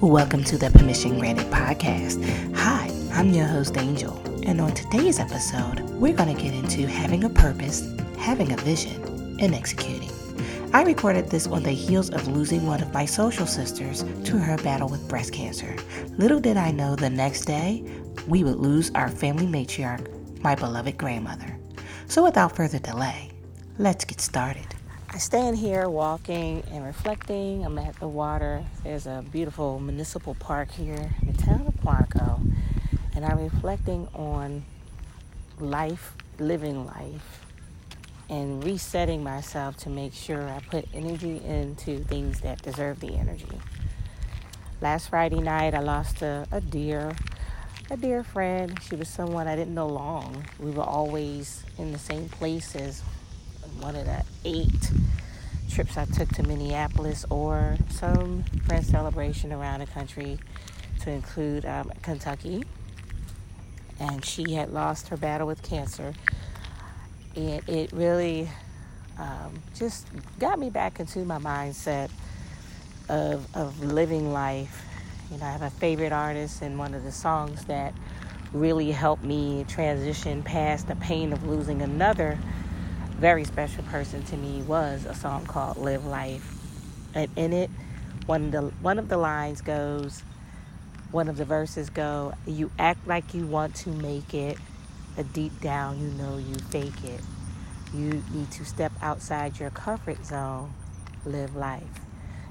Welcome to the Permission Granted podcast. Hi, I'm your host, Angel, and on today's episode, we're going to get into having a purpose, having a vision, and executing. I recorded this on the heels of losing one of my social sisters to her battle with breast cancer. Little did I know the next day we would lose our family matriarch, my beloved grandmother. So without further delay, let's get started. I stand here walking and reflecting. I'm at the water. There's a beautiful municipal park here in the town of Quantico. And I'm reflecting on life, living life, and resetting myself to make sure I put energy into things that deserve the energy. Last Friday night, I lost a, a dear, a dear friend. She was someone I didn't know long. We were always in the same places one of the eight trips I took to Minneapolis or some friend celebration around the country to include um, Kentucky. And she had lost her battle with cancer. It really um, just got me back into my mindset of, of living life. You know, I have a favorite artist, and one of the songs that really helped me transition past the pain of losing another very special person to me was a song called Live Life. And in it, one of the one of the lines goes, one of the verses go, you act like you want to make it, but deep down you know you fake it. You need to step outside your comfort zone, live life.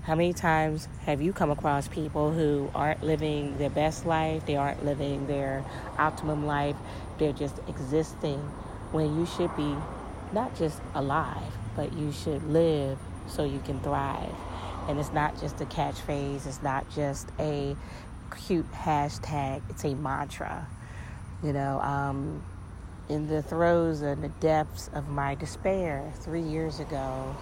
How many times have you come across people who aren't living their best life? They aren't living their optimum life. They're just existing when you should be not just alive, but you should live so you can thrive. And it's not just a catchphrase, it's not just a cute hashtag, it's a mantra. You know, um, in the throes and the depths of my despair three years ago,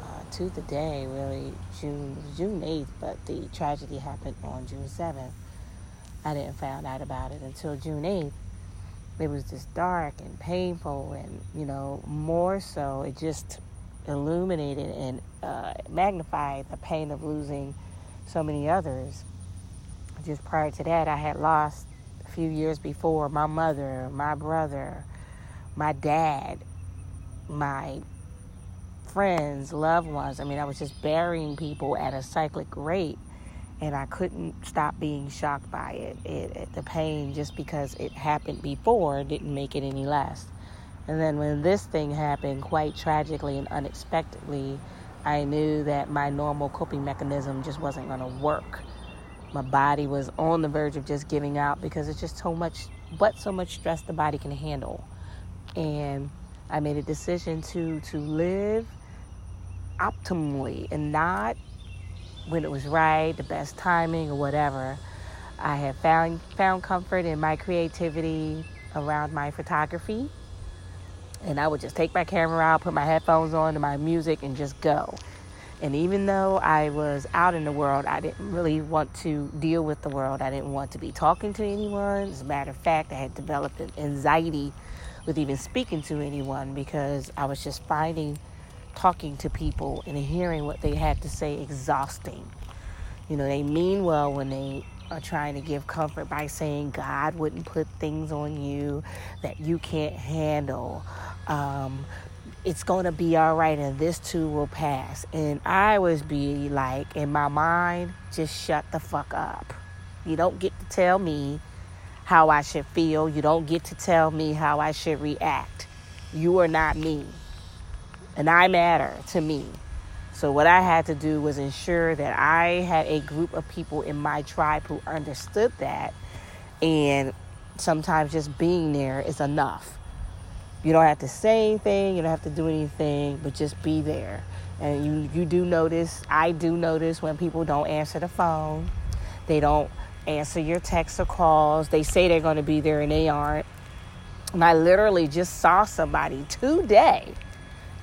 uh, to the day, really, June, June 8th, but the tragedy happened on June 7th. I didn't find out about it until June 8th it was just dark and painful and you know more so it just illuminated and uh, magnified the pain of losing so many others. Just prior to that i had lost a few years before my mother my brother my dad my friends loved ones. I mean i was just burying people at a cyclic rate and I couldn't stop being shocked by it. It, it. The pain, just because it happened before, didn't make it any less. And then when this thing happened, quite tragically and unexpectedly, I knew that my normal coping mechanism just wasn't going to work. My body was on the verge of just giving out because it's just so much, but so much stress the body can handle. And I made a decision to to live optimally and not when it was right, the best timing, or whatever. I have found found comfort in my creativity around my photography. And I would just take my camera out, put my headphones on to my music, and just go. And even though I was out in the world, I didn't really want to deal with the world. I didn't want to be talking to anyone. As a matter of fact, I had developed an anxiety with even speaking to anyone because I was just finding talking to people and hearing what they had to say exhausting. You know, they mean well when they are trying to give comfort by saying God wouldn't put things on you that you can't handle. Um, it's going to be all right and this too will pass. And I always be like, in my mind, just shut the fuck up. You don't get to tell me how I should feel. You don't get to tell me how I should react. You are not me and I matter to me. So, what I had to do was ensure that I had a group of people in my tribe who understood that. And sometimes just being there is enough. You don't have to say anything, you don't have to do anything, but just be there. And you, you do notice, I do notice when people don't answer the phone, they don't answer your texts or calls, they say they're going to be there and they aren't. And I literally just saw somebody today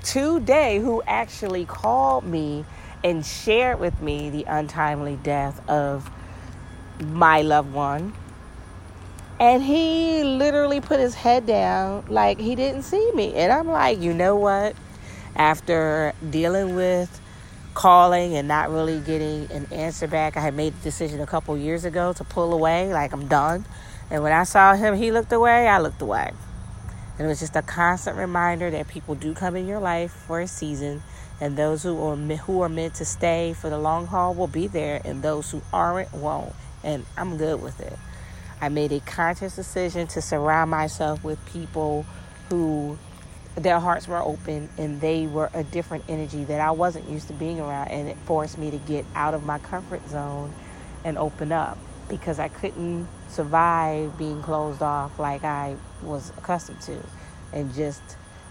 today who actually called me and shared with me the untimely death of my loved one. And he literally put his head down like he didn't see me. And I'm like, you know what? After dealing with calling and not really getting an answer back. I had made the decision a couple years ago to pull away, like I'm done. And when I saw him, he looked away, I looked away. And it was just a constant reminder that people do come in your life for a season, and those who are who are meant to stay for the long haul will be there, and those who aren't won't. And I'm good with it. I made a conscious decision to surround myself with people who their hearts were open and they were a different energy that I wasn't used to being around and it forced me to get out of my comfort zone and open up because I couldn't survive being closed off like I was accustomed to and just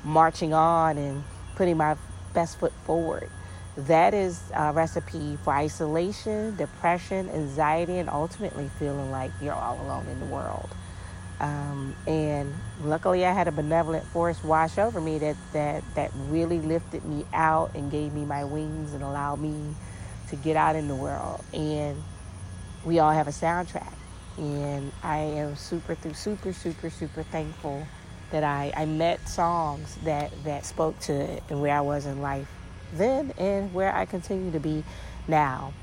marching on and putting my best foot forward. That is a recipe for isolation, depression, anxiety, and ultimately feeling like you're all alone in the world. Um, and luckily, I had a benevolent force wash over me that, that, that really lifted me out and gave me my wings and allowed me to get out in the world. And we all have a soundtrack. And I am super, super, super, super thankful that I, I met songs that, that spoke to where I was in life then and where I continue to be now.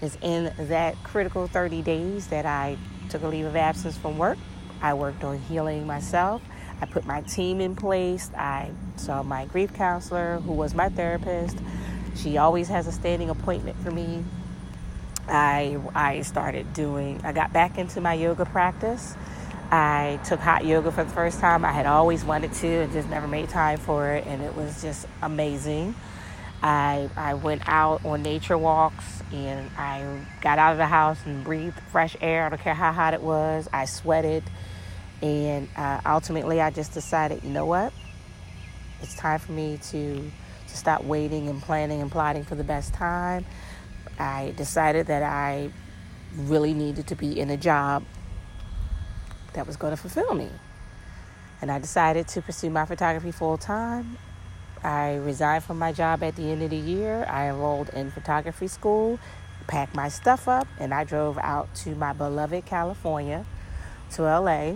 Is in that critical 30 days that I took a leave of absence from work I worked on healing myself. I put my team in place. I saw my grief counselor, who was my therapist. She always has a standing appointment for me. I I started doing. I got back into my yoga practice. I took hot yoga for the first time. I had always wanted to and just never made time for it, and it was just amazing. I I went out on nature walks and I got out of the house and breathed fresh air. I don't care how hot it was. I sweated. And uh, ultimately, I just decided, you know what? It's time for me to, to stop waiting and planning and plotting for the best time. I decided that I really needed to be in a job that was going to fulfill me. And I decided to pursue my photography full time. I resigned from my job at the end of the year. I enrolled in photography school, packed my stuff up, and I drove out to my beloved California, to LA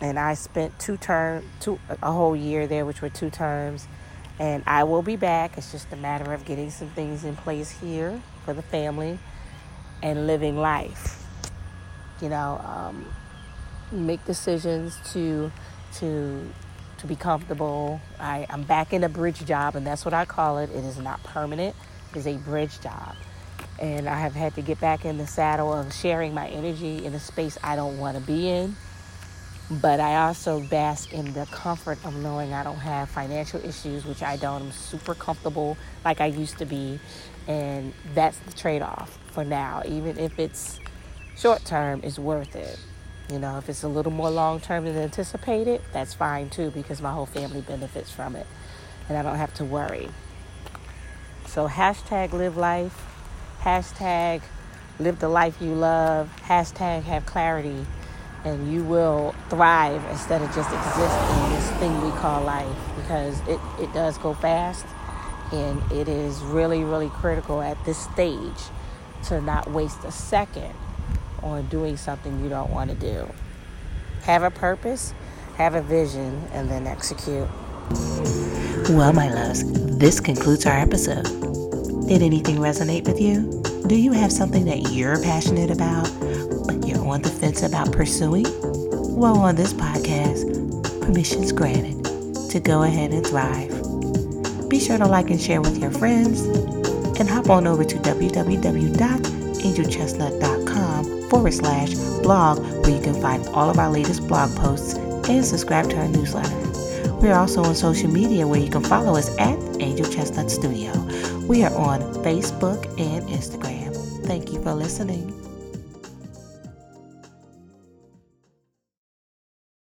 and I spent two term two a whole year there, which were two terms. And I will be back. It's just a matter of getting some things in place here for the family and living life. You know, um, make decisions to to to be comfortable. I, I'm back in a bridge job, and that's what I call it. It is not permanent. It is a bridge job. And I have had to get back in the saddle of sharing my energy in a space I don't want to be in but I also bask in the comfort of knowing I don't have financial issues, which I don't. I'm super comfortable like I used to be, and that's the trade off for now. Even if it's short term, it's worth it. You know, if it's a little more long term than anticipated, that's fine too because my whole family benefits from it and I don't have to worry. So, hashtag live life, hashtag live the life you love, hashtag have clarity and you will thrive instead of just exist in this thing we call life because it, it does go fast and it is really, really critical at this stage to not waste a second on doing something you don't want to do. Have a purpose, have a vision, and then execute. Well, my loves, this concludes our episode. Did anything resonate with you? Do you have something that you're passionate about? On the fence about pursuing? Well, on this podcast, permission's granted to go ahead and thrive. Be sure to like and share with your friends and hop on over to www.angelchestnut.com forward slash blog where you can find all of our latest blog posts and subscribe to our newsletter. We're also on social media where you can follow us at Angel Chestnut Studio. We are on Facebook and Instagram. Thank you for listening.